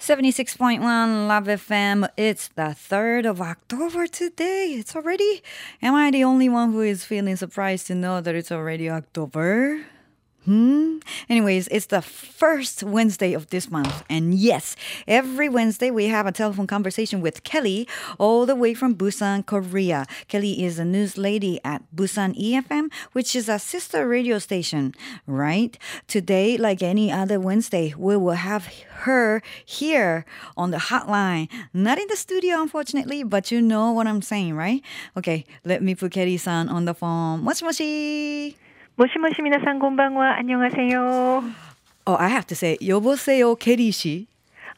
76.1 Love FM. It's the 3rd of October today. It's already. Am I the only one who is feeling surprised to know that it's already October? Hmm. Anyways, it's the first Wednesday of this month. And yes, every Wednesday we have a telephone conversation with Kelly all the way from Busan, Korea. Kelly is a news lady at Busan EFM, which is a sister radio station, right? Today, like any other Wednesday, we will have her here on the hotline. Not in the studio, unfortunately, but you know what I'm saying, right? Okay, let me put Kelly san on the phone. Moshi moshi. 모시모시 미나상 곤방와 Oh, I have to say, 여보세요, Katie 씨.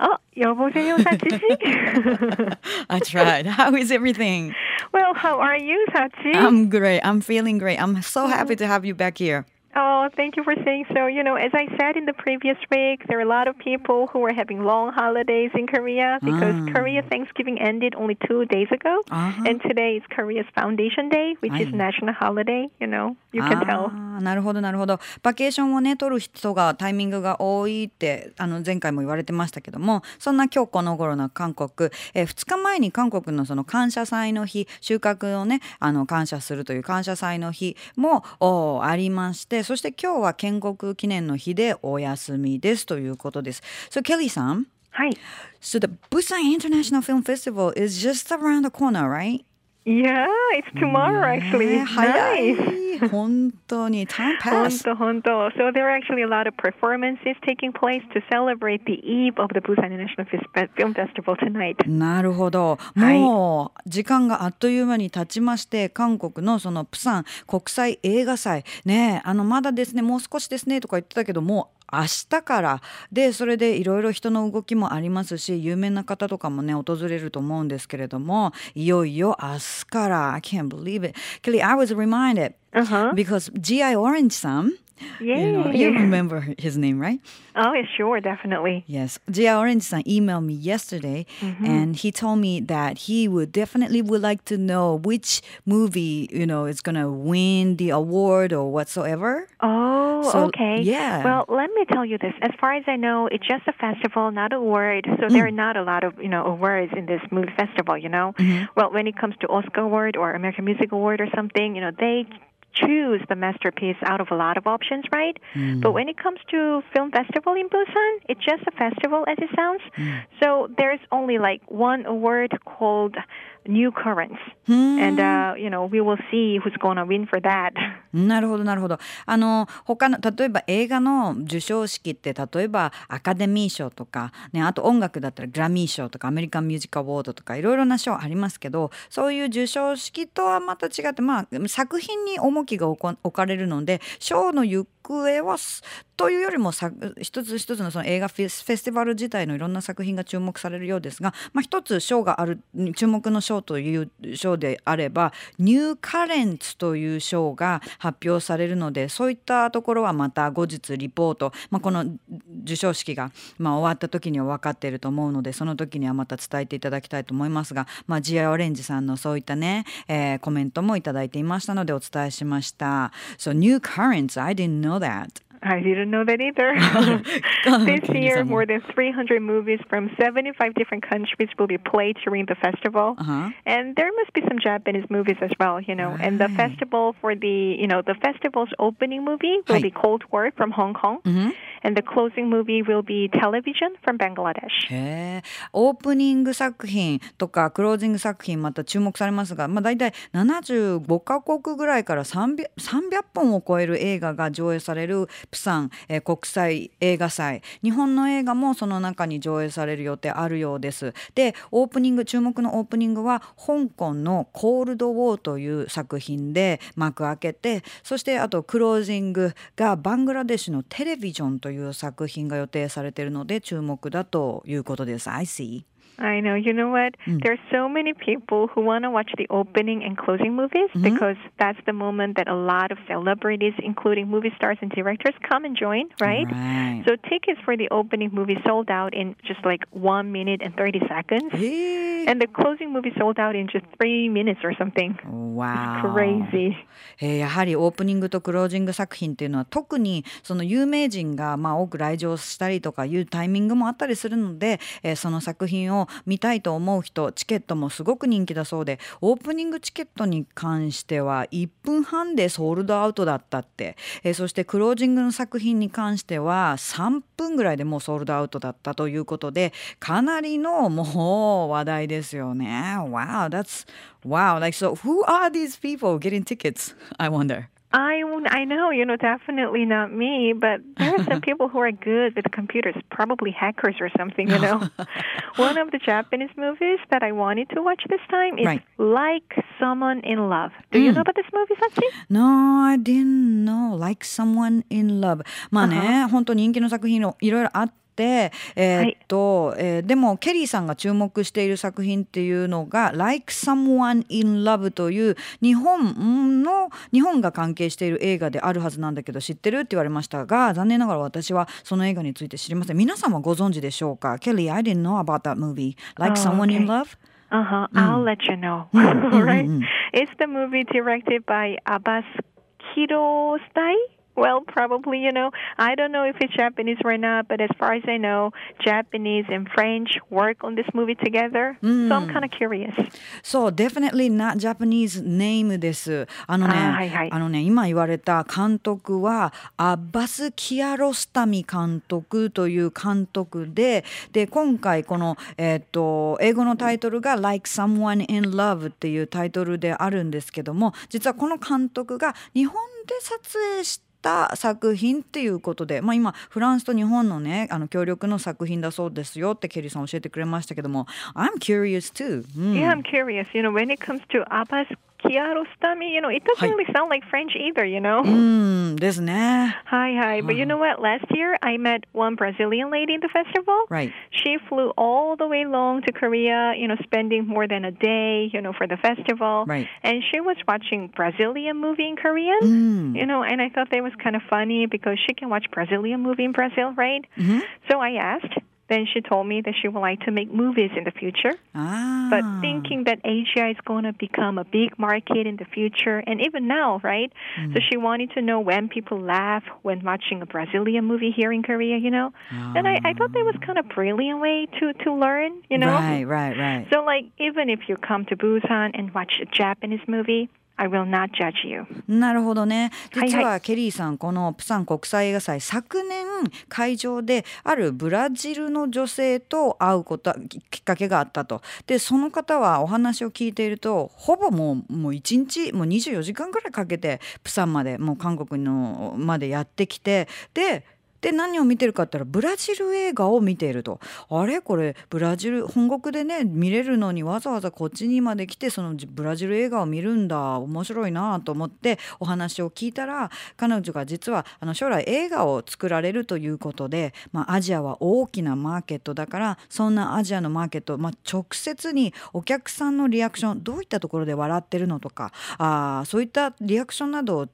Oh, 여보세요, Sachi 씨. I tried. How is everything? Well, how are you, Sachi? I'm great. I'm feeling great. I'm so happy to have you back here. Oh, thank you for saying so. You know, as I said in the previous week, there are a lot of people who are having long holidays in Korea because Ah. Korea Thanksgiving ended only two days ago. Uh-huh. And today is Korea's Foundation Day, which is national holiday. You know, you can tell. なるほどなるほどバケーションをね取る人がタイミングが多いってあの前回も言われてましたけどもそんな今日この頃の韓国、えー2日前に韓国のその感謝祭の日収穫をねあの感謝するという感謝祭の日もおありましてそして今日は建国記念の日でお休みですということです。So Kelly さんはい。So the Busan International Film Festival is just around the corner, right? Yeah, it's tomorrow ね actually. 早 Nice. い本当に time 本当本当 So there are actually a lot of performances taking place to celebrate the eve of the Busan International Film Festival tonight. なるほどはいもう時間があっという間に経ちまして韓国のそのプサン国際映画祭ねあのまだですねもう少しですねとか言ってたけどもう明日から。でそれでいろいろ人の動きもありますし有名な方とかもね訪れると思うんですけれどもいよいよ明日から。I can't believe it. Kelly I was reminded Uh-huh. because GI Orange さん Yay. you, know, you remember his name right Oh, yeah, sure, definitely. Yes, Gia Orange san emailed me yesterday, mm-hmm. and he told me that he would definitely would like to know which movie you know is gonna win the award or whatsoever. Oh, So, okay. yeah. Well, let me tell you this. As far as I know, it's just a festival, not a award. So mm. there are not a lot of you know awards in this movie festival. You know, mm-hmm. well, when it comes to Oscar Award or American Music Award or something, you know, they choose the masterpiece out of a lot of options, right? Hmm. But when it comes to film festival in Busan, it's just a festival as it sounds. Hmm. So there's only like one award called New Currents, and uh, you know we will see who's going to win for that. なるほどなるほど。あの他の例えば映画の授賞式って例えばアカデミー賞とかねあと音楽だったらグラミー賞とかアメリカンミュージックアワードとかいろいろな賞ありますけどそういう授賞式とはまた違ってまあ作品に重きが置かれるので賞の行方はすというよりも一つ一つのその映画フェスフェスティバル自体のいろんな作品が注目されるようですが、まあ、一つ賞がある注目の賞という賞であればニューカレンツという賞が発表されるのでそういったところはまた後日リポート、まあ、この授賞式が、まあ、終わった時には分かっていると思うのでその時にはまた伝えていただきたいと思いますが、まあ、ジアオレンジさんのそういったね、えーコメントもいただいていましたのでお伝えしました。So new currents, I didn't know that. I didn't know that either. this year, more than 300 movies from 75 different countries will be played during the festival. Uh-huh. And there must be some Japanese movies as well, you know. And the Right. festival for the, you know, the festival's opening movie will Hi. be Cold War from Hong Kong. And the closing movie will be Television from Bangladesh. へえオープニング作品とかクロージング作品また注目されますが、まあ、大体75カ国ぐらいから 300, 300本を超える映画が上映される プサン、えー国際映画祭日本の映画もその中に上映される予定あるようです。でオープニング注目のオープニングは香港の「コールドウォー」という作品で幕開けてそしてあとクロージングがバングラデシュの「テレビジョン」という作品が予定されているので注目だということです。I see. I know. You know what? There's so many people who want to watch the opening and closing movies because that's the moment that a lot of celebrities, including movie stars and directors, come and join, right? Right. So tickets for the opening movie sold out in just like one minute and 30 seconds. へえ And the closing movie sold out in just three minutes or something. Wow. Crazy. えーやはりオープニングとクロージング作品っていうのは特にその有名人がまあ多く来場したりとかいうタイミングもあったりするので、えーその作品を 見たいと思う人チケットもすごく人気だそうでオープニングチケットに関しては1分半でソールドアウトだったって、えーそしてクロージングの作品に関しては3分ぐらいでもうソールドアウトだったということでかなりのもう話題ですよね。Wow, that's wow. Like so, who are these people getting tickets? I wonder? I I know, you know, definitely not me, but there are some people who are good with computers, probably hackers or something, you know. One of the Japanese movies that I wanted to watch this time is Right. Like Someone in Love. Do you know about this movie, Sachi? No, I didn't know. Like someone in love. まあね、本当人気の作品のいろいろあって。 えーっと、えーでもケリーさんが注目している作品っていうのが「Like Someone in Love」という日本の日本が関係している映画であるはずなんだけど知ってるって言われましたが残念ながら私はその映画について知りません皆さんはご存知でしょうかケリー I didn't know about that movie Like Oh, Someone in. Love Uh huh. I'll let you know. Right. It's the movie directed by Abbas Kirostai. Well, probably, you know. I don't know if it's Japanese or not, but as far as I know, Japanese and French work on this movie together. So I'm kind of curious. そう、definitely not Japanese name です。あのね、あーはいはいあのね、今言われた監督はアッバス・キアロスタミ監督という監督で、で今回このえっ、と英語のタイトルが Like Someone in Love っていうタイトルであるんですけども、実はこの監督が日本で撮影した作品っていうことで、まあ、今フランスと日本のねあの協力の作品だそうですよってケリーさん教えてくれましたけども。I'm curious too、うん。Yeah, I'm curious. You know, when it comes to Abbas Kiarostami, you know, it doesn't Hi. really sound like French either, you know? うんですね。 Hi, hi. But you know what? Last year, I met one Brazilian lady in the festival. Right. She flew all the way long to Korea, you know, spending more than a day, you know, for the festival. Right. And she was watching Brazilian movie in Korean. うん。 You know, and I thought that was kind of funny because she can watch Brazilian movie in Brazil, right? So I asked. then she told me that she would like to make movies in the future. Ah. ああ。But thinking that Asia is going to become a big market in the future, and even now, right? So mm. she wanted to know when people laugh when watching a Brazilian movie here in Korea, you know? And I, I thought that was kind of brilliant way to, to learn, you know? Right, right, right. So, like, even if you come to Busan and watch a Japanese movie, I will not judge you. なるほどね。はい実はケリーさんこのプサン国際映画祭昨年会場であるブラジルの女性と会うことききっかけがあったと。でその方はお話を聞いているとほぼもうもう1日もう24時間ぐらいかけてプサンまでもう韓国のまでやってきてでで何を見てるかって言ったらブラジル映画を見ていると。あれ？これブラジル本国でね見れるのにわざわざこっちにまで来てそのブラジル映画を見るんだ。面白いなと思ってお話を聞いたら彼女が実はあの将来映画を作られるということで、まあ、アジアは大きなマーケットだからそんなアジアのマーケット、まあ、直接にお客さんのリアクションどういったところで笑ってるのとかあそういったリアクションなどを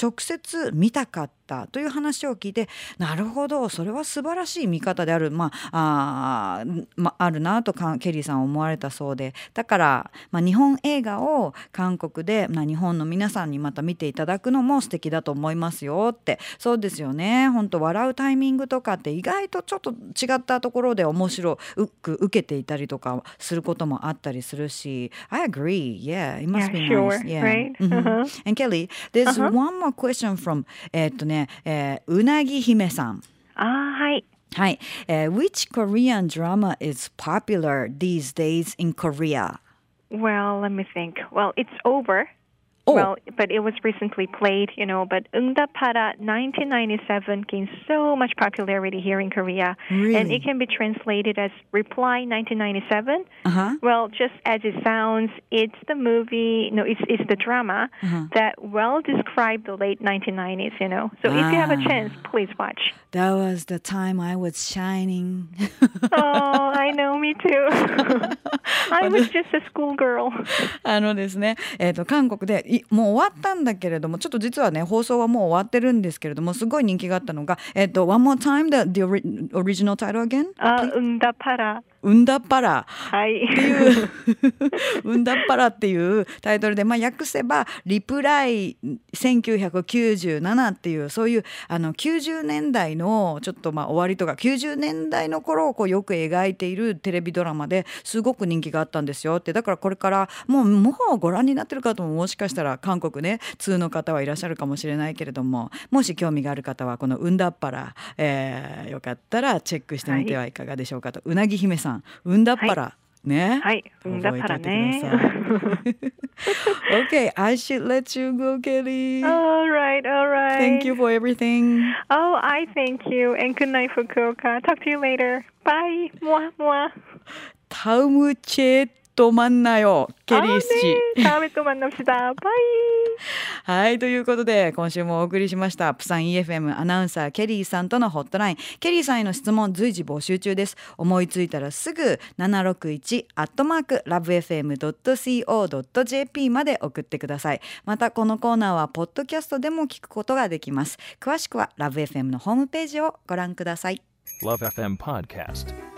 直接見たかったという話を聞いてなるほどそれは素晴らしい見方である、まああーまあるなとかケリーさんは思われたそうで。だから、まあ、日本映画を韓国で、まあ、日本の皆さんにまた見ていただくのも素敵だと思いますよって。そうですよね。本当笑うタイミングとかって意外とちょっと違ったところで面白く受けていたりとかすることもあったりするし。I agree. Yeah it must Yeah, be sure, nice. Yeah. right? Mhm. Uh-huh. And Kelly, there's one more question from えーっとね、えーうなぎ姫さん。 Ah, hi. はい、えー Which Korean drama is popular these days in Korea? Well, let me think. Well, it's over. Oh. Well, but it was recently played, you know. But Ungdapara 1997 gained so much popularity here in Korea, and it can be translated as Reply 1997. Uh-huh. Well, just as it sounds, it's the movie. No, it's it's the drama Uh-huh. that well described the late 1990s. You know, so if you have a Ah. chance, please watch. That was the time I was shining. Oh, I know, me too. I was just a school girl. あのですね、えっ、ー、と韓国でいもう終わったんだけれども、ちょっと実はね放送はもう終わってるんですけれども、すごい人気があったのが、えっ、ー、と One more time the the original title again? あ、uh, んだパラ。うんだっぱら。はい。っていう。うんだっぱらっていうタイトルで、まあ、訳せば「リプライ1997」っていうそういうあの90年代のちょっとまあ終わりとか90年代の頃をこうよく描いているテレビドラマですごく人気があったんですよって。だからこれからもうもうご覧になってる方ももしかしたら韓国ね通の方はいらっしゃるかもしれないけれどももし興味がある方はこの「うんだっぱら」えーよかったらチェックしてみてはいかがでしょうかと、うなぎ姫さんうんだっぱら」ね。はい。覚えておいてください Ungdapara okay, I should let you go, Kelly. all right, all right. Thank you for everything. Oh, I thank you. And good night, Fukuoka. Talk to you later. Bye. Mwah, mwah. 다음 주에 とまんなよケリー氏だバイ。はいということで今週もお送りしましたプサン EFM アナウンサーケリーさんとのホットライン。ケリーさんへの質問随時募集中です。思いついたらすぐ761アットマークラブ FM.co.jp まで送ってください。またこのコーナーはポッドキャストでも聞くことができます。詳しくはラブ FM のホームページをご覧ください。LoveFM Podcast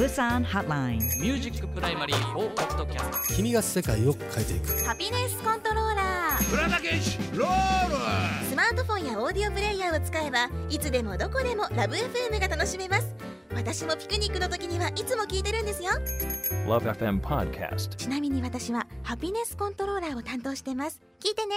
プサンホットラインミュージックプライマリー4ポッドキャスト君が世界を変えていく。ハピネスコントローラースマートフォンやオーディオプレイヤーを使えばいつでもどこでもラブ f m が楽しめます。私もピクニックの時にはいつも聞いてるんですよ。Love FM Podcast. ちなみに私はハピネスコントローラーを担当してます。聞いてね